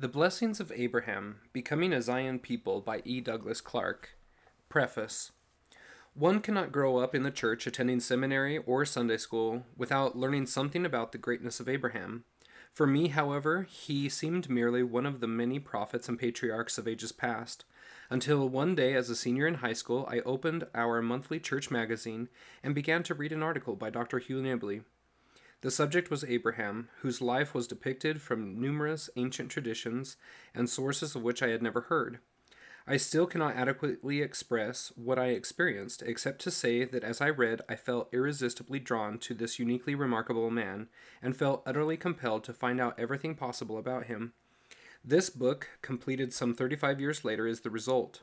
The Blessings of Abraham Becoming a Zion People by E. Douglas Clark. Preface One cannot grow up in the church attending seminary or Sunday school without learning something about the greatness of Abraham. For me, however, he seemed merely one of the many prophets and patriarchs of ages past, until one day as a senior in high school I opened our monthly church magazine and began to read an article by Dr. Hugh Nibley. The subject was Abraham, whose life was depicted from numerous ancient traditions and sources of which I had never heard. I still cannot adequately express what I experienced, except to say that as I read, I felt irresistibly drawn to this uniquely remarkable man, and felt utterly compelled to find out everything possible about him. This book, completed some 35 years later, is the result.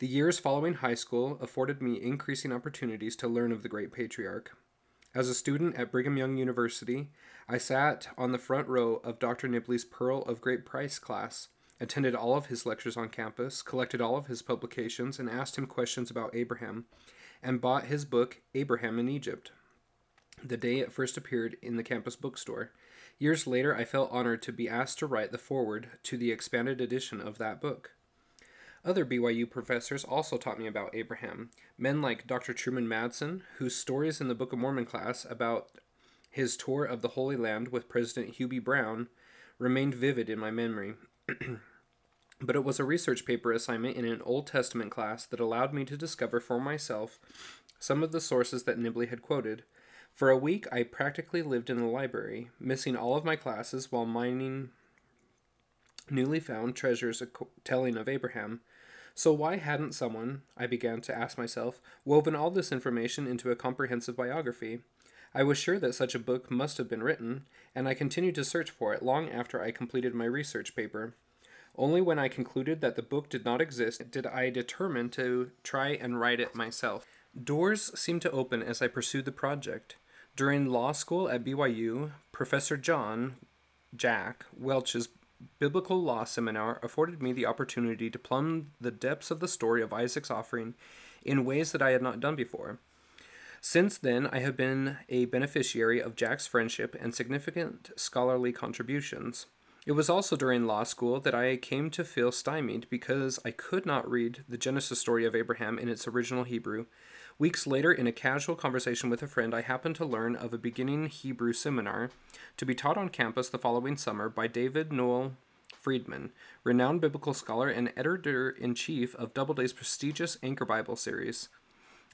The years following high school afforded me increasing opportunities to learn of the great patriarch. As a student at Brigham Young University, I sat on the front row of Dr. Nibley's Pearl of Great Price class, attended all of his lectures on campus, collected all of his publications, and asked him questions about Abraham, and bought his book, Abraham in Egypt, the day it first appeared in the campus bookstore. Years later, I felt honored to be asked to write the foreword to the expanded edition of that book. Other BYU professors also taught me about Abraham. Men like Dr. Truman Madsen, whose stories in the Book of Mormon class about his tour of the Holy Land with President B. Brown remained vivid in my memory. but it was a research paper assignment in an Old Testament class that allowed me to discover for myself some of the sources that Nibley had quoted. For a week, I practically lived in the library, missing all of my classes while mining newly found treasures telling of Abraham. So, why hadn't someone, I began to ask myself, woven all this information into a comprehensive biography? I was sure that such a book must have been written, and I continued to search for it long after I completed my research paper. Only when I concluded that the book did not exist did I determine to try and write it myself. Doors seemed to open as I pursued the project. During law school at BYU, Professor John, Jack, Welch's biblical law seminar afforded me the opportunity to plumb the depths of the story of Isaac's offering in ways that I had not done before. Since then, I have been a beneficiary of Jack's friendship and significant scholarly contributions. It was also during law school that I came to feel stymied because I could not read the Genesis story of Abraham in its original Hebrew. Weeks later, in a casual conversation with a friend, I happened to learn of a beginning Hebrew seminar to be taught on campus the following summer by David Noel Freedman, renowned biblical scholar and editor in chief of Doubleday's prestigious Anchor Bible series.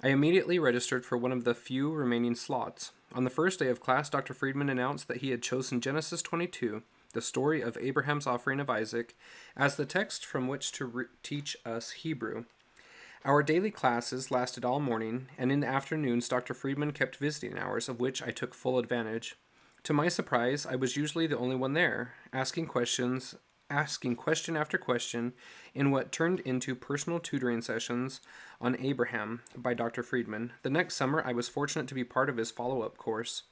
I immediately registered for one of the few remaining slots. On the first day of class, Dr. Freedman announced that he had chosen Genesis 22, the story of Abraham's offering of Isaac, as the text from which to re- teach us Hebrew. Our daily classes lasted all morning, and in the afternoons, Dr. Freedman kept visiting hours, of which I took full advantage. To my surprise, I was usually the only one there, asking questions, asking question after question in what turned into personal tutoring sessions on Abraham by Dr. Freedman. The next summer, I was fortunate to be part of his follow up course.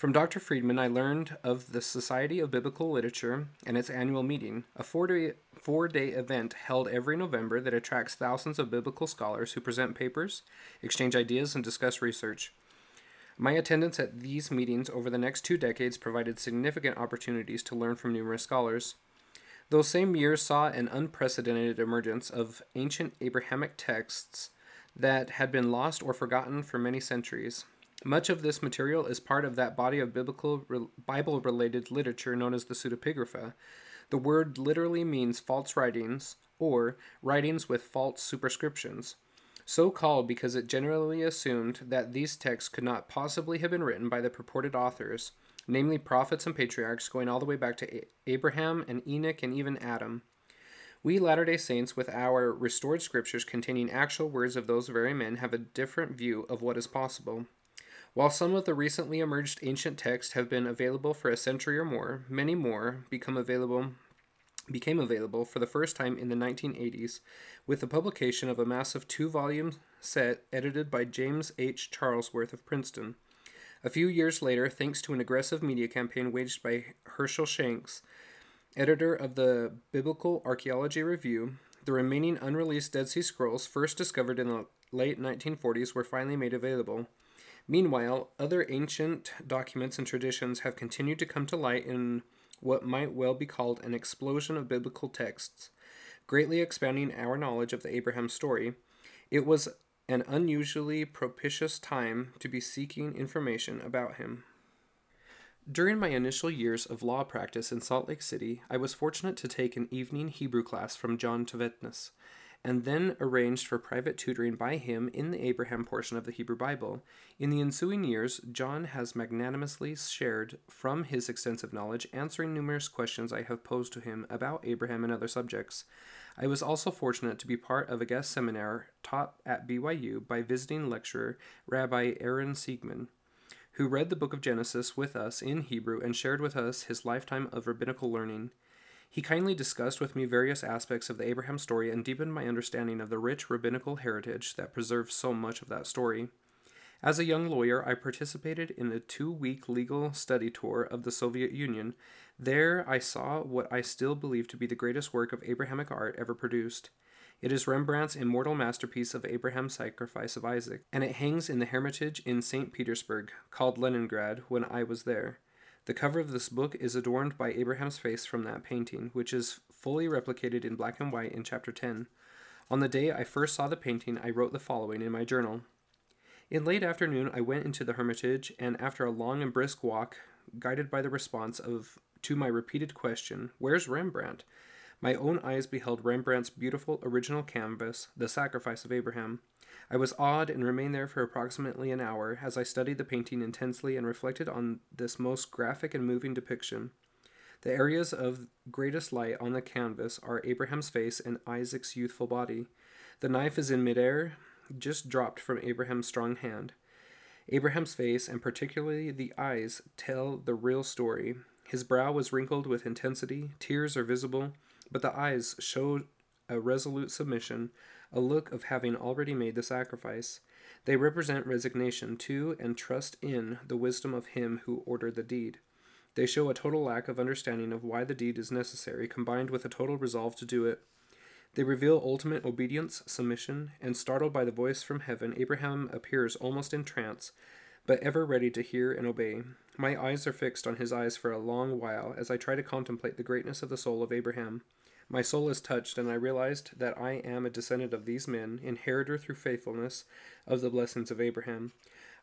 From Dr. Freedman, I learned of the Society of Biblical Literature and its annual meeting, a four day, four day event held every November that attracts thousands of biblical scholars who present papers, exchange ideas, and discuss research. My attendance at these meetings over the next two decades provided significant opportunities to learn from numerous scholars. Those same years saw an unprecedented emergence of ancient Abrahamic texts that had been lost or forgotten for many centuries. Much of this material is part of that body of biblical Bible related literature known as the pseudepigrapha. The word literally means false writings or writings with false superscriptions. So called because it generally assumed that these texts could not possibly have been written by the purported authors, namely prophets and patriarchs going all the way back to Abraham and Enoch and even Adam. We Latter day Saints, with our restored scriptures containing actual words of those very men, have a different view of what is possible. While some of the recently emerged ancient texts have been available for a century or more, many more become available became available for the first time in the 1980s with the publication of a massive two-volume set edited by James H. Charlesworth of Princeton. A few years later, thanks to an aggressive media campaign waged by Hershel Shanks, editor of the Biblical Archaeology Review, the remaining unreleased Dead Sea Scrolls, first discovered in the late 1940s, were finally made available. Meanwhile, other ancient documents and traditions have continued to come to light in what might well be called an explosion of biblical texts, greatly expanding our knowledge of the Abraham story, it was an unusually propitious time to be seeking information about him. During my initial years of law practice in Salt Lake City, I was fortunate to take an evening Hebrew class from John Tvedtnes, and then arranged for private tutoring by him in the Abraham portion of the Hebrew Bible. In the ensuing years, John has magnanimously shared from his extensive knowledge, answering numerous questions I have posed to him about Abraham and other subjects. I was also fortunate to be part of a guest seminar taught at BYU by visiting lecturer Rabbi Aaron Siegman who read the book of Genesis with us in Hebrew and shared with us his lifetime of rabbinical learning. He kindly discussed with me various aspects of the Abraham story and deepened my understanding of the rich rabbinical heritage that preserves so much of that story. As a young lawyer, I participated in a two week legal study tour of the Soviet Union. There, I saw what I still believe to be the greatest work of Abrahamic art ever produced. It is Rembrandt's immortal masterpiece of Abraham's sacrifice of Isaac, and it hangs in the Hermitage in St. Petersburg, called Leningrad, when I was there. The cover of this book is adorned by Abraham's face from that painting, which is fully replicated in black and white in chapter 10. On the day I first saw the painting, I wrote the following in my journal. In late afternoon, I went into the Hermitage, and after a long and brisk walk, guided by the response of to my repeated question, Where's Rembrandt? My own eyes beheld Rembrandt's beautiful original canvas, The Sacrifice of Abraham. I was awed and remained there for approximately an hour as I studied the painting intensely and reflected on this most graphic and moving depiction. The areas of greatest light on the canvas are Abraham's face and Isaac's youthful body. The knife is in midair, just dropped from Abraham's strong hand. Abraham's face, and particularly the eyes, tell the real story. His brow was wrinkled with intensity, tears are visible, but the eyes showed a resolute submission, a look of having already made the sacrifice. They represent resignation to and trust in the wisdom of him who ordered the deed. They show a total lack of understanding of why the deed is necessary, combined with a total resolve to do it. They reveal ultimate obedience, submission, and startled by the voice from heaven, Abraham appears almost in trance, but ever ready to hear and obey. My eyes are fixed on his eyes for a long while as I try to contemplate the greatness of the soul of Abraham. My soul is touched, and I realized that I am a descendant of these men, inheritor through faithfulness of the blessings of Abraham.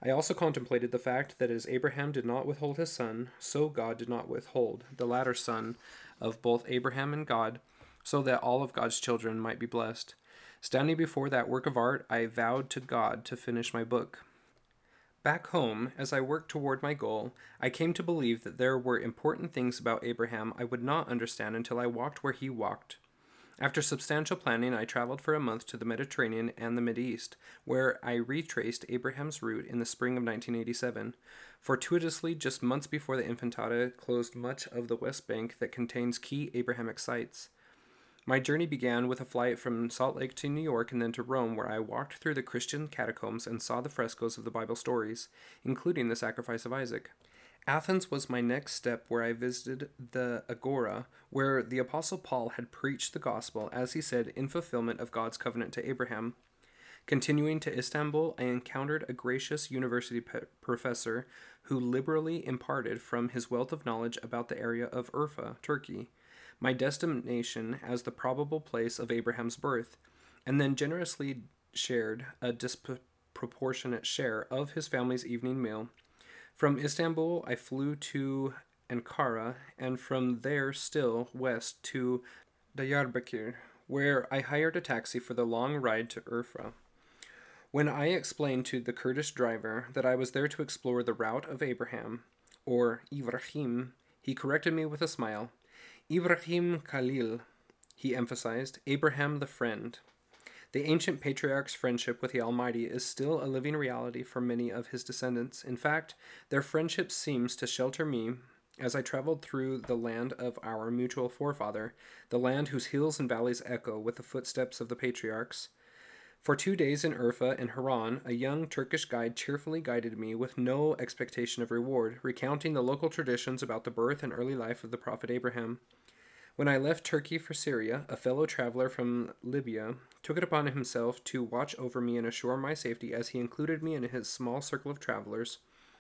I also contemplated the fact that as Abraham did not withhold his son, so God did not withhold the latter son of both Abraham and God, so that all of God's children might be blessed. Standing before that work of art, I vowed to God to finish my book. Back home, as I worked toward my goal, I came to believe that there were important things about Abraham I would not understand until I walked where he walked. After substantial planning, I traveled for a month to the Mediterranean and the Mideast, where I retraced Abraham's route in the spring of 1987. Fortuitously, just months before the Intifada closed much of the West Bank that contains key Abrahamic sites. My journey began with a flight from Salt Lake to New York and then to Rome, where I walked through the Christian catacombs and saw the frescoes of the Bible stories, including the sacrifice of Isaac. Athens was my next step, where I visited the Agora, where the Apostle Paul had preached the gospel, as he said, in fulfillment of God's covenant to Abraham. Continuing to Istanbul, I encountered a gracious university pe- professor who liberally imparted from his wealth of knowledge about the area of Urfa, Turkey my destination as the probable place of Abraham's birth, and then generously shared a disproportionate share of his family's evening meal. From Istanbul, I flew to Ankara, and from there still west to Diyarbakir, where I hired a taxi for the long ride to Urfa. When I explained to the Kurdish driver that I was there to explore the route of Abraham, or Ibrahim, he corrected me with a smile. Ibrahim Khalil, he emphasized, Abraham the friend. The ancient patriarch's friendship with the Almighty is still a living reality for many of his descendants. In fact, their friendship seems to shelter me as I traveled through the land of our mutual forefather, the land whose hills and valleys echo with the footsteps of the patriarchs. For two days in Urfa and Haran, a young Turkish guide cheerfully guided me with no expectation of reward, recounting the local traditions about the birth and early life of the prophet Abraham. When I left Turkey for Syria, a fellow traveler from Libya took it upon himself to watch over me and assure my safety as he included me in his small circle of travelers,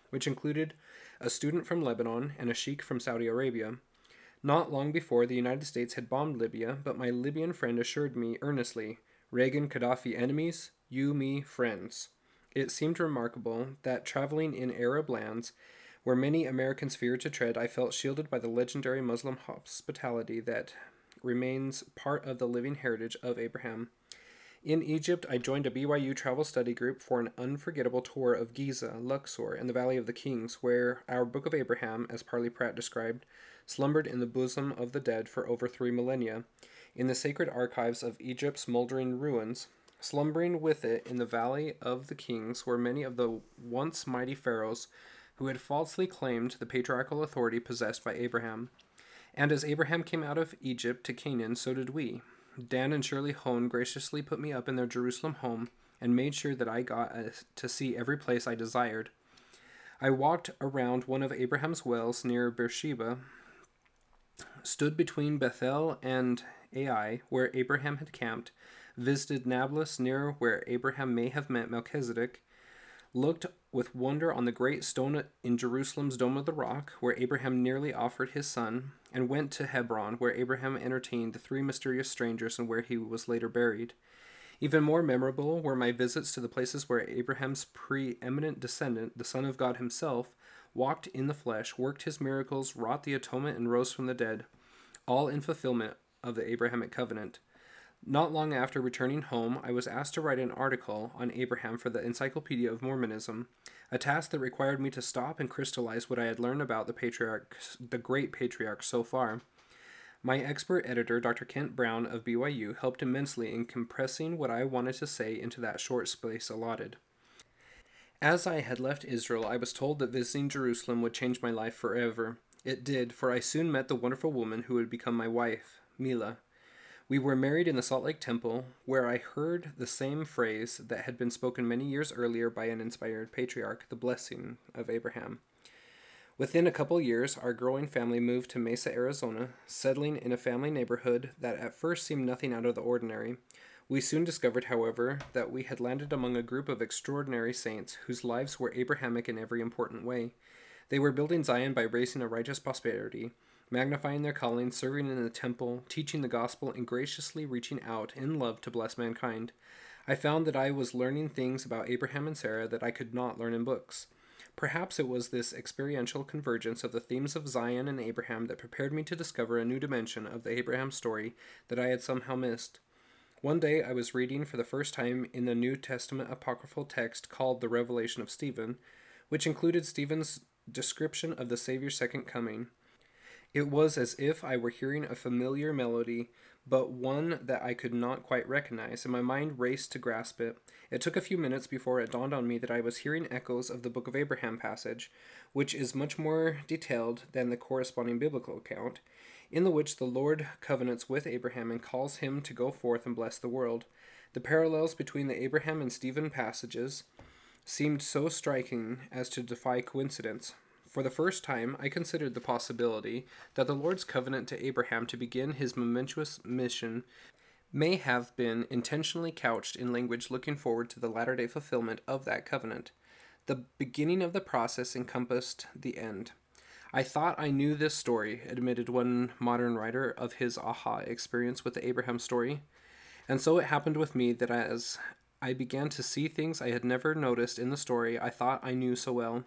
which included a student from Lebanon and a sheikh from Saudi Arabia. Not long before, the United States had bombed Libya, but my Libyan friend assured me earnestly Reagan Gaddafi enemies, you, me, friends. It seemed remarkable that traveling in Arab lands, where many Americans feared to tread, I felt shielded by the legendary Muslim hospitality that remains part of the living heritage of Abraham. In Egypt, I joined a BYU travel study group for an unforgettable tour of Giza, Luxor, and the Valley of the Kings, where our Book of Abraham, as Parley Pratt described, slumbered in the bosom of the dead for over three millennia, in the sacred archives of Egypt's moldering ruins. Slumbering with it in the Valley of the Kings were many of the once mighty pharaohs who had falsely claimed the patriarchal authority possessed by Abraham. And as Abraham came out of Egypt to Canaan, so did we. Dan and Shirley Hone graciously put me up in their Jerusalem home and made sure that I got uh, to see every place I desired. I walked around one of Abraham's wells near Beersheba, stood between Bethel and Ai, where Abraham had camped, visited Nablus near where Abraham may have met Melchizedek, looked with wonder on the great stone in Jerusalem's Dome of the Rock, where Abraham nearly offered his son, and went to Hebron, where Abraham entertained the three mysterious strangers and where he was later buried. Even more memorable were my visits to the places where Abraham's preeminent descendant, the Son of God himself, walked in the flesh, worked his miracles, wrought the atonement, and rose from the dead, all in fulfillment of the Abrahamic covenant. Not long after returning home, I was asked to write an article on Abraham for the Encyclopedia of Mormonism, a task that required me to stop and crystallize what I had learned about the patriarch, the great patriarch so far. My expert editor, Dr. Kent Brown of BYU, helped immensely in compressing what I wanted to say into that short space allotted. As I had left Israel, I was told that visiting Jerusalem would change my life forever. It did, for I soon met the wonderful woman who would become my wife, Mila. We were married in the Salt Lake Temple, where I heard the same phrase that had been spoken many years earlier by an inspired patriarch, the blessing of Abraham. Within a couple years, our growing family moved to Mesa, Arizona, settling in a family neighborhood that at first seemed nothing out of the ordinary. We soon discovered, however, that we had landed among a group of extraordinary saints whose lives were Abrahamic in every important way. They were building Zion by raising a righteous prosperity, magnifying their calling, serving in the temple, teaching the gospel, and graciously reaching out in love to bless mankind. I found that I was learning things about Abraham and Sarah that I could not learn in books. Perhaps it was this experiential convergence of the themes of Zion and Abraham that prepared me to discover a new dimension of the Abraham story that I had somehow missed. One day I was reading for the first time in the New Testament apocryphal text called the Revelation of Stephen, which included Stephen's description of the Savior's second coming. It was as if I were hearing a familiar melody, but one that I could not quite recognize, and my mind raced to grasp it. It took a few minutes before it dawned on me that I was hearing echoes of the Book of Abraham passage, which is much more detailed than the corresponding biblical account, in the which the Lord covenants with Abraham and calls him to go forth and bless the world. The parallels between the Abraham and Stephen passages seemed so striking as to defy coincidence. For the first time, I considered the possibility that the Lord's covenant to Abraham to begin his momentous mission may have been intentionally couched in language looking forward to the latter day fulfillment of that covenant. The beginning of the process encompassed the end. I thought I knew this story, admitted one modern writer of his aha experience with the Abraham story. And so it happened with me that as I began to see things I had never noticed in the story I thought I knew so well,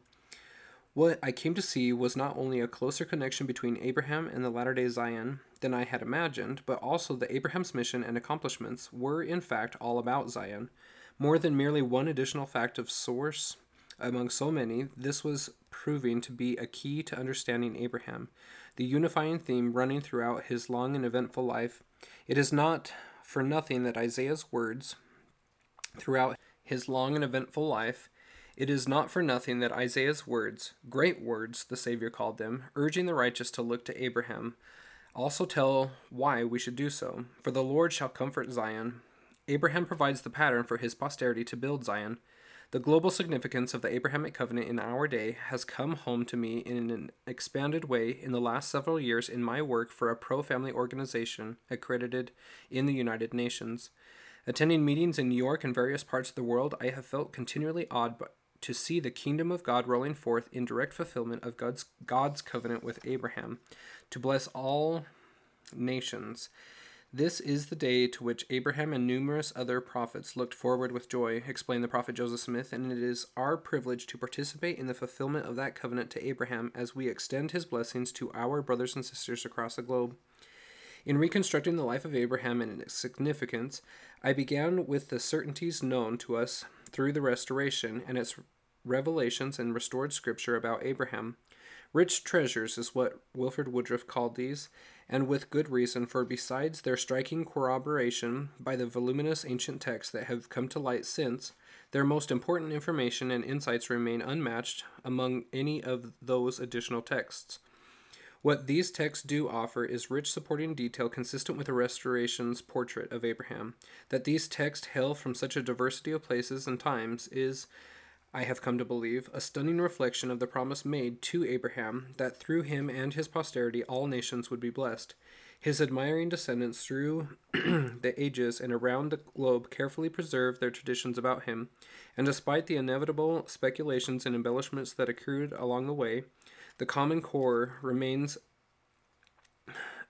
what I came to see was not only a closer connection between Abraham and the latter day Zion than I had imagined, but also that Abraham's mission and accomplishments were in fact all about Zion. More than merely one additional fact of source among so many, this was proving to be a key to understanding Abraham, the unifying theme running throughout his long and eventful life. It is not for nothing that Isaiah's words throughout his long and eventful life it is not for nothing that Isaiah's words, great words, the Savior called them, urging the righteous to look to Abraham, also tell why we should do so. For the Lord shall comfort Zion. Abraham provides the pattern for his posterity to build Zion. The global significance of the Abrahamic covenant in our day has come home to me in an expanded way in the last several years in my work for a pro family organization accredited in the United Nations. Attending meetings in New York and various parts of the world, I have felt continually awed to see the kingdom of God rolling forth in direct fulfillment of God's God's covenant with Abraham to bless all nations. This is the day to which Abraham and numerous other prophets looked forward with joy, explained the prophet Joseph Smith, and it is our privilege to participate in the fulfillment of that covenant to Abraham as we extend his blessings to our brothers and sisters across the globe. In reconstructing the life of Abraham and its significance, I began with the certainties known to us through the restoration and its revelations and restored scripture about Abraham. Rich treasures is what Wilford Woodruff called these, and with good reason, for besides their striking corroboration by the voluminous ancient texts that have come to light since, their most important information and insights remain unmatched among any of those additional texts. What these texts do offer is rich supporting detail consistent with the restoration's portrait of Abraham. That these texts hail from such a diversity of places and times is, I have come to believe, a stunning reflection of the promise made to Abraham that through him and his posterity all nations would be blessed. His admiring descendants through the ages and around the globe carefully preserve their traditions about him, and despite the inevitable speculations and embellishments that accrued along the way, the Common Core remains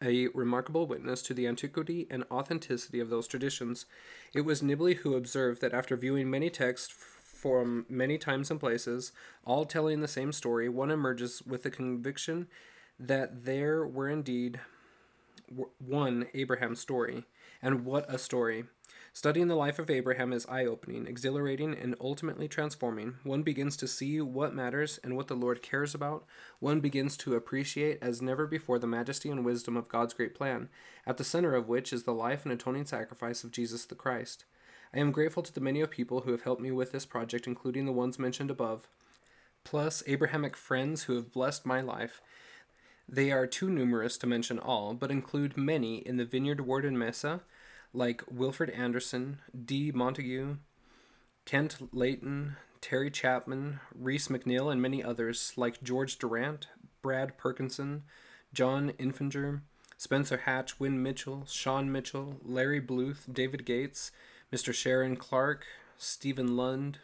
a remarkable witness to the antiquity and authenticity of those traditions. It was Nibley who observed that after viewing many texts from many times and places, all telling the same story, one emerges with the conviction that there were indeed one Abraham story. And what a story! Studying the life of Abraham is eye opening, exhilarating, and ultimately transforming. One begins to see what matters and what the Lord cares about. One begins to appreciate as never before the majesty and wisdom of God's great plan, at the center of which is the life and atoning sacrifice of Jesus the Christ. I am grateful to the many people who have helped me with this project, including the ones mentioned above, plus Abrahamic friends who have blessed my life. They are too numerous to mention all, but include many in the Vineyard Ward Mesa, like Wilfred Anderson, D. Montague, Kent Layton, Terry Chapman, Reese McNeil, and many others, like George Durant, Brad Perkinson, John Infinger, Spencer Hatch, Win Mitchell, Sean Mitchell, Larry Bluth, David Gates, Mr. Sharon Clark, Stephen Lund,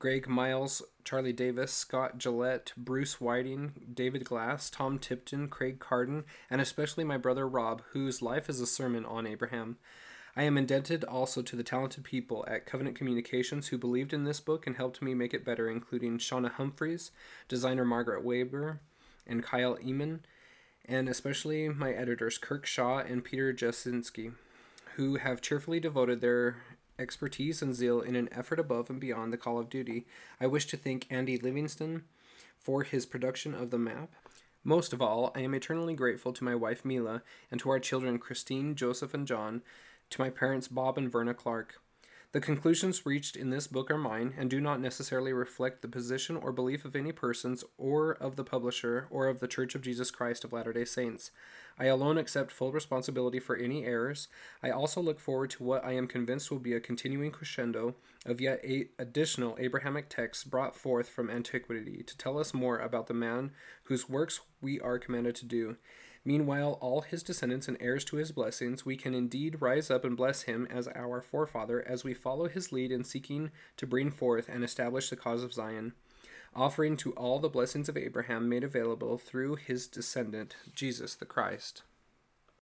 Greg Miles, Charlie Davis, Scott Gillette, Bruce Whiting, David Glass, Tom Tipton, Craig Carden, and especially my brother Rob, whose life is a sermon on Abraham. I am indebted also to the talented people at Covenant Communications who believed in this book and helped me make it better, including Shauna Humphreys, designer Margaret Weber, and Kyle Eman, and especially my editors Kirk Shaw and Peter Jasinski who have cheerfully devoted their expertise and zeal in an effort above and beyond the call of duty. I wish to thank Andy Livingston for his production of the map. Most of all, I am eternally grateful to my wife Mila and to our children Christine, Joseph, and John, to my parents Bob and Verna Clark. The conclusions reached in this book are mine and do not necessarily reflect the position or belief of any persons or of the publisher or of the Church of Jesus Christ of Latter day Saints. I alone accept full responsibility for any errors. I also look forward to what I am convinced will be a continuing crescendo of yet eight additional Abrahamic texts brought forth from antiquity to tell us more about the man whose works we are commanded to do. Meanwhile, all his descendants and heirs to his blessings, we can indeed rise up and bless him as our forefather as we follow his lead in seeking to bring forth and establish the cause of Zion, offering to all the blessings of Abraham made available through his descendant, Jesus the Christ.